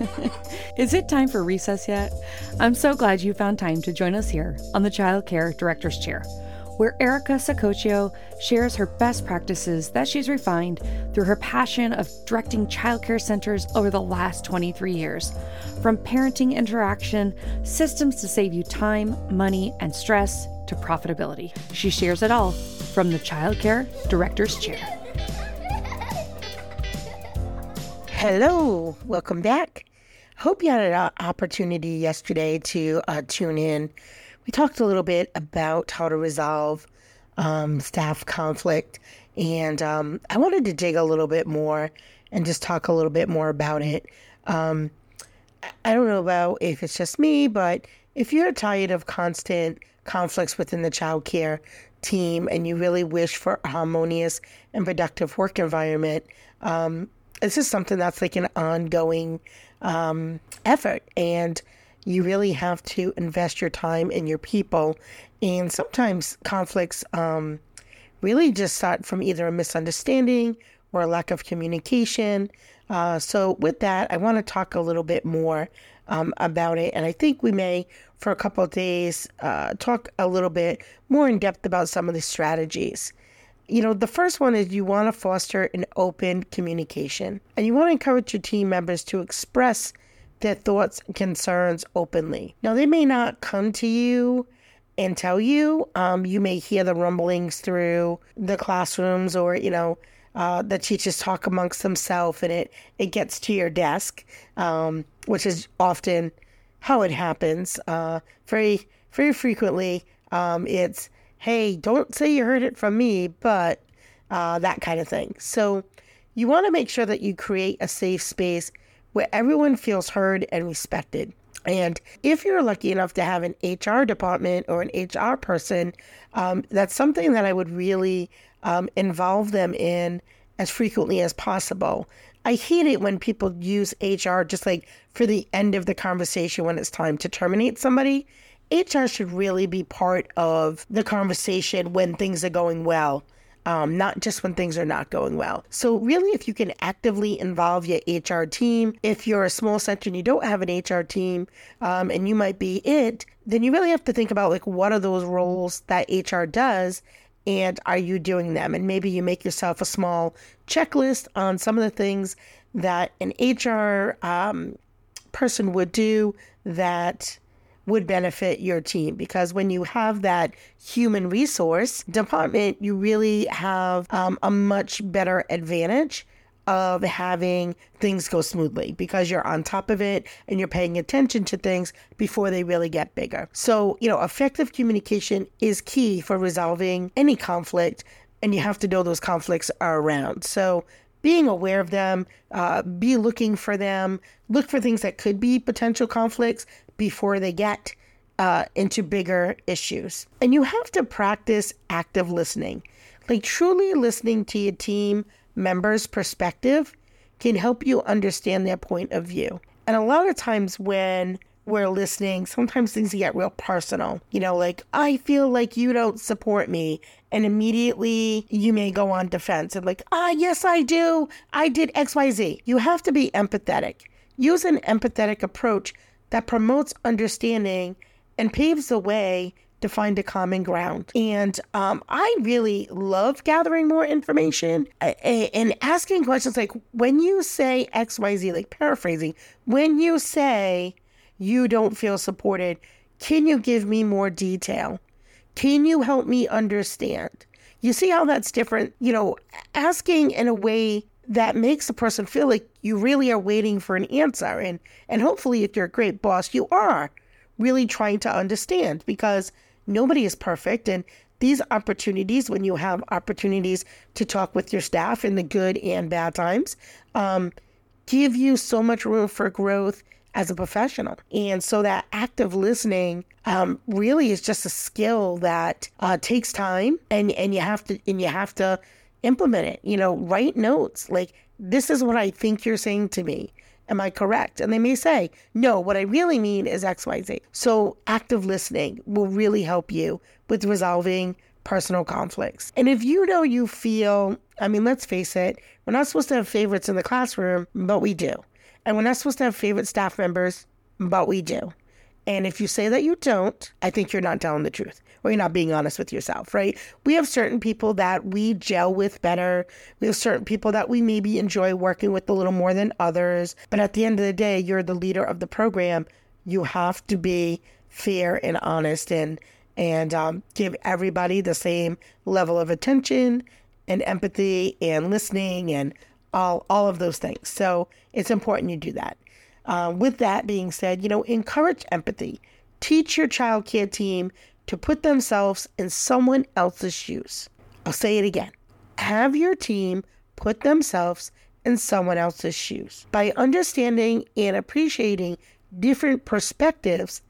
Is it time for recess yet? I'm so glad you found time to join us here on the Child Care Director's Chair, where Erica Sacoccio shares her best practices that she's refined through her passion of directing childcare centers over the last 23 years. From parenting interaction, systems to save you time, money, and stress, to profitability. She shares it all from the Child Care Director's Chair. Hello, welcome back. Hope you had an opportunity yesterday to uh, tune in. We talked a little bit about how to resolve um, staff conflict, and um, I wanted to dig a little bit more and just talk a little bit more about it. Um, I don't know about if it's just me, but if you're tired of constant conflicts within the child care team and you really wish for a harmonious and productive work environment, um, this is something that's like an ongoing um, effort. And you really have to invest your time in your people. And sometimes conflicts um, really just start from either a misunderstanding or a lack of communication. Uh, so with that i want to talk a little bit more um, about it. And i think we may for a couple of days uh, talk a little bit more in depth about some of the strategies you know, the first one is you want to foster an open communication and you want to encourage your team members to express their thoughts and concerns openly. Now, they may not come to you and tell you. Um, you may hear the rumblings through the classrooms or, you know, uh, the teachers talk amongst themselves and it, it gets to your desk, um, which is often how it happens. Uh, very, very frequently, um, it's, hey, don't say you heard it from me, but uh, that kind of thing. So you want to make sure that you create a safe space where everyone feels heard and respected. And if you're lucky enough to have an HR department or an HR person, um, that's something that I would really um, involve them in as frequently as possible. I hate it when people use HR just like for the end of the conversation when it's time to terminate somebody. HR should really be part of the conversation when things are going well. Um, not just when things are not going well. So, really, if you can actively involve your HR team, if you're a small center and you don't have an HR team um, and you might be it, then you really have to think about like what are those roles that HR does and are you doing them? And maybe you make yourself a small checklist on some of the things that an HR um, person would do that would benefit your team because when you have that human resource department, you really have um, a much better advantage of having things go smoothly because you're on top of it and you're paying attention to things before they really get bigger. So, you know, effective communication is key for resolving any conflict, and you have to know those conflicts are around. So, being aware of them, uh, be looking for them, look for things that could be potential conflicts before they get uh, into bigger issues. And you have to practice active listening. Like truly listening to your team members' perspective can help you understand their point of view. And a lot of times when we're listening, sometimes things get real personal. You know, like, I feel like you don't support me and immediately you may go on defense and like, ah, yes, I do. I did XYZ. You have to be empathetic. Use an empathetic approach that promotes understanding and paves the way to find a common ground. And um, I really love gathering more information and asking questions like when you say XYZ, like paraphrasing, when you say you don't feel supported, can you give me more detail? Can you help me understand? You see how that's different? You know, asking in a way that makes the person feel like you really are waiting for an answer. And, and hopefully, if you're a great boss, you are really trying to understand because nobody is perfect. And these opportunities, when you have opportunities to talk with your staff in the good and bad times, um, give you so much room for growth as a professional. And so that active listening um, really is just a skill that uh, takes time and, and you have to and you have to implement it. You know, write notes like this is what I think you're saying to me. Am I correct? And they may say, no, what I really mean is XYZ. So active listening will really help you with resolving personal conflicts. And if you know you feel, I mean, let's face it, we're not supposed to have favorites in the classroom, but we do. And we're not supposed to have favorite staff members, but we do. And if you say that you don't, I think you're not telling the truth or you're not being honest with yourself, right? We have certain people that we gel with better. We have certain people that we maybe enjoy working with a little more than others. But at the end of the day, you're the leader of the program. You have to be fair and honest and and um, give everybody the same level of attention and empathy and listening and all all of those things. So it's important you do that. Uh, with that being said, you know, encourage empathy. Teach your child care team to put themselves in someone else's shoes. I'll say it again. Have your team put themselves in someone else's shoes. By understanding and appreciating different perspectives,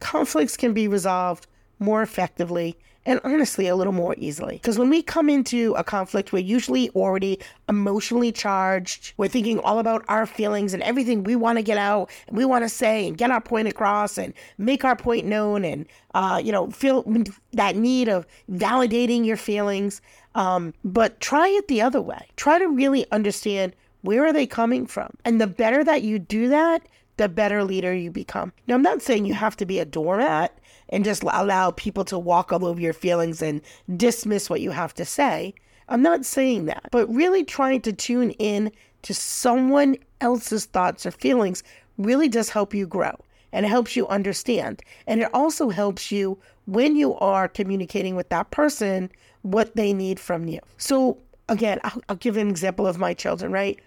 conflicts can be resolved more effectively and honestly a little more easily. Because when we come into a conflict, we're usually already emotionally charged. We're thinking all about our feelings and everything we want to get out and we want to say and get our point across and make our point known and, uh, you know, feel that need of validating your feelings. Um, but try it the other way. Try to really understand where are they coming from. And the better that you do that, the better leader you become. Now, I'm not saying you have to be a doormat and just allow people to walk all over your feelings and dismiss what you have to say. I'm not saying that, but really trying to tune in to someone else's thoughts or feelings really does help you grow and it helps you understand. And it also helps you when you are communicating with that person what they need from you. So, again, I'll, I'll give an example of my children, right?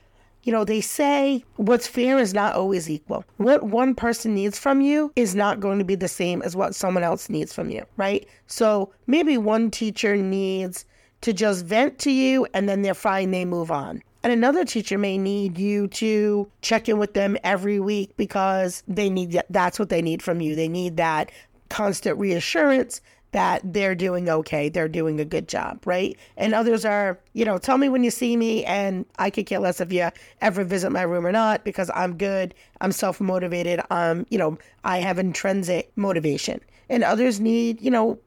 You know, they say what's fair is not always equal. What one person needs from you is not going to be the same as what someone else needs from you, right? So maybe one teacher needs to just vent to you and then they're fine, they move on. And another teacher may need you to check in with them every week because they need that's what they need from you. They need that constant reassurance that they're doing okay, they're doing a good job, right? And others are, you know, tell me when you see me, and I could care less if you ever visit my room or not because I'm good, I'm self motivated, um, you know, I have intrinsic motivation. And others need, you know,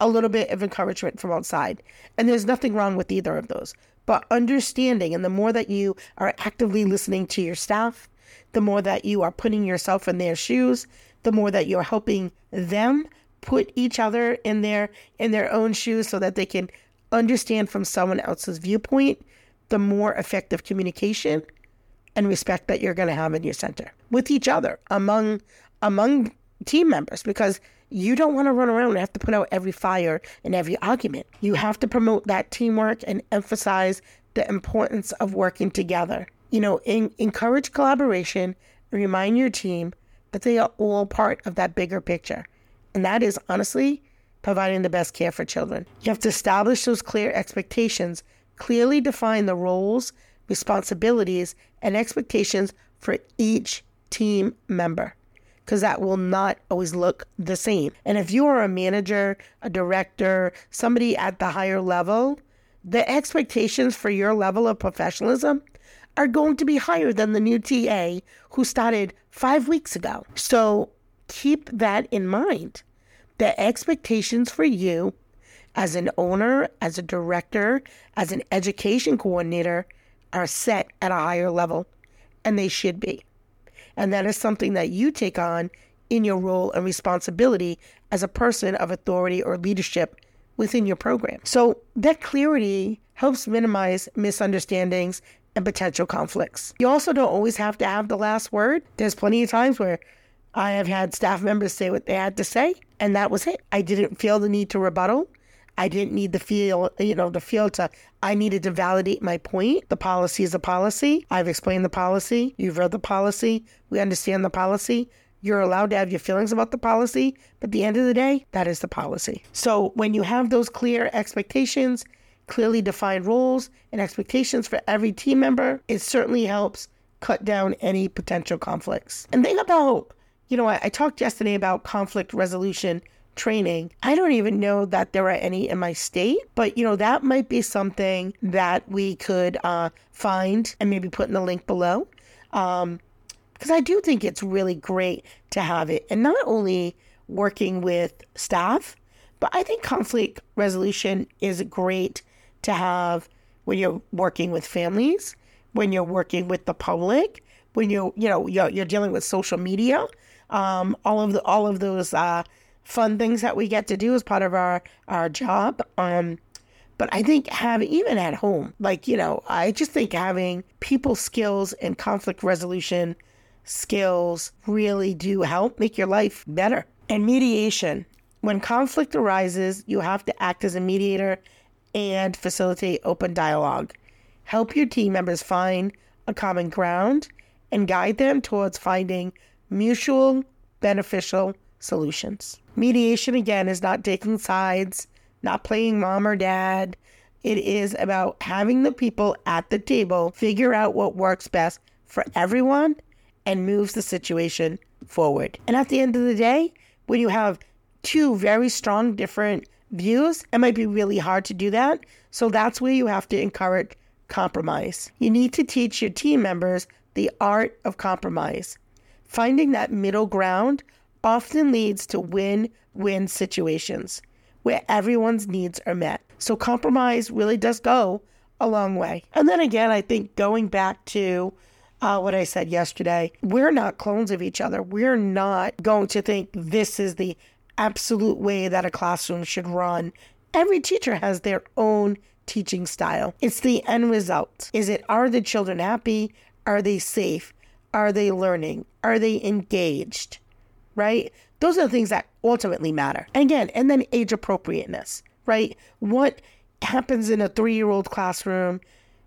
a little bit of encouragement from outside. And there's nothing wrong with either of those. But understanding, and the more that you are actively listening to your staff, the more that you are putting yourself in their shoes, the more that you're helping them put each other in their in their own shoes so that they can understand from someone else's viewpoint the more effective communication and respect that you're going to have in your center with each other among among team members because you don't want to run around and have to put out every fire in every argument. You have to promote that teamwork and emphasize the importance of working together. You know, in, encourage collaboration, remind your team that they are all part of that bigger picture. And that is honestly providing the best care for children. You have to establish those clear expectations, clearly define the roles, responsibilities, and expectations for each team member because that will not always look the same. And if you are a manager, a director, somebody at the higher level, the expectations for your level of professionalism are going to be higher than the new TA who started five weeks ago. So keep that in mind the expectations for you as an owner, as a director, as an education coordinator are set at a higher level, and they should be. And that is something that you take on in your role and responsibility as a person of authority or leadership within your program. So that clarity helps minimize misunderstandings and potential conflicts. You also don't always have to have the last word. There's plenty of times where I have had staff members say what they had to say, and that was it. I didn't feel the need to rebuttal. I didn't need the feel, you know, the feel to, I needed to validate my point. The policy is a policy. I've explained the policy. You've read the policy. We understand the policy. You're allowed to have your feelings about the policy, but at the end of the day, that is the policy. So when you have those clear expectations, clearly defined roles and expectations for every team member, it certainly helps cut down any potential conflicts. And think about you know, I, I talked yesterday about conflict resolution training. I don't even know that there are any in my state, but you know, that might be something that we could uh, find and maybe put in the link below. Um, because I do think it's really great to have it. And not only working with staff, but I think conflict resolution is great to have when you're working with families, when you're working with the public, when you you know you're, you're dealing with social media, um, all of the all of those uh, fun things that we get to do as part of our our job. Um, but I think have even at home, like you know, I just think having people skills and conflict resolution skills really do help make your life better. And mediation. When conflict arises, you have to act as a mediator and facilitate open dialogue. Help your team members find a common ground and guide them towards finding mutual beneficial solutions. Mediation, again, is not taking sides, not playing mom or dad. It is about having the people at the table figure out what works best for everyone and moves the situation forward. And at the end of the day, when you have two very strong different views, it might be really hard to do that. So that's where you have to encourage compromise. You need to teach your team members the art of compromise. Finding that middle ground often leads to win win situations where everyone's needs are met. So compromise really does go a long way. And then again, I think going back to uh, what I said yesterday, we're not clones of each other. We're not going to think this is the absolute way that a classroom should run. Every teacher has their own teaching style. It's the end result. Is it are the children happy? Are they safe? Are they learning? Are they engaged? Right? Those are the things that ultimately matter. Again, and then age appropriateness, right? What happens in a three year old classroom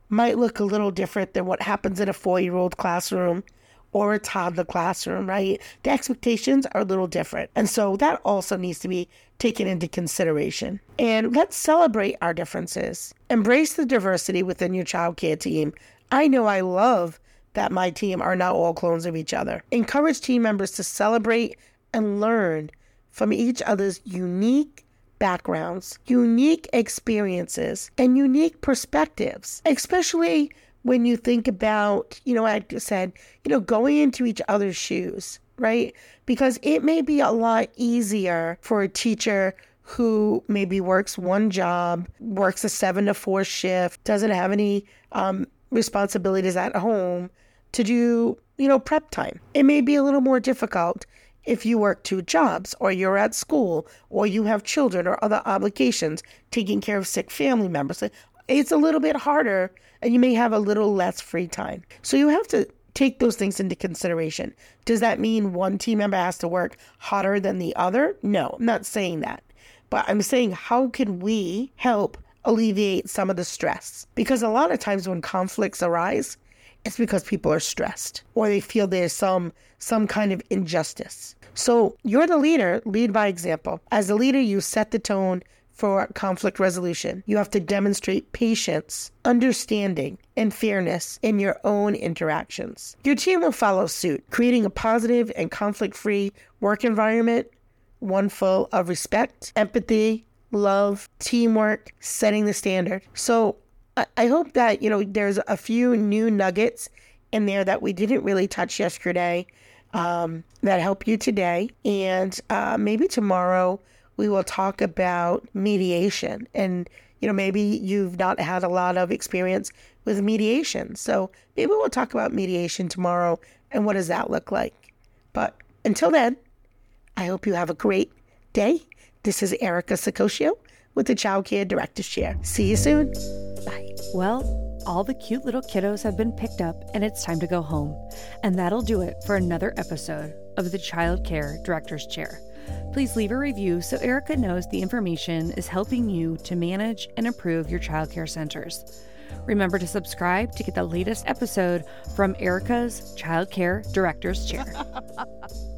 might look a little different than what happens in a four year old classroom or a toddler classroom, right? The expectations are a little different. And so that also needs to be taken into consideration. And let's celebrate our differences. Embrace the diversity within your child care team. I know I love that my team are not all clones of each other. Encourage team members to celebrate and learn from each other's unique backgrounds, unique experiences, and unique perspectives, especially when you think about, you know, I said, you know, going into each other's shoes, right? Because it may be a lot easier for a teacher who maybe works one job, works a seven to four shift, doesn't have any um, responsibilities at home to do, you know, prep time. It may be a little more difficult if you work two jobs or you're at school or you have children or other obligations, taking care of sick family members it's a little bit harder and you may have a little less free time. So you have to take those things into consideration. Does that mean one team member has to work harder than the other? No, I'm not saying that. But I'm saying how can we help alleviate some of the stress? Because a lot of times when conflicts arise, it's because people are stressed or they feel there's some some kind of injustice. So you're the leader, lead by example. As a leader, you set the tone, for conflict resolution. You have to demonstrate patience, understanding, and fairness in your own interactions. Your team will follow suit, creating a positive and conflict free work environment, one full of respect, empathy, love, teamwork, setting the standard. So I hope that, you know, there's a few new nuggets in there that we didn't really touch yesterday um, that help you today. And uh, maybe tomorrow we will talk about mediation. And, you know, maybe you've not had a lot of experience with mediation. So maybe we'll talk about mediation tomorrow and what does that look like. But until then, I hope you have a great day. This is Erica Sacoccio with the Child Care Director's Chair. See you soon. Well, all the cute little kiddos have been picked up and it's time to go home. And that'll do it for another episode of the Child Care Director's Chair. Please leave a review so Erica knows the information is helping you to manage and improve your childcare centers. Remember to subscribe to get the latest episode from Erica's Childcare Director's Chair.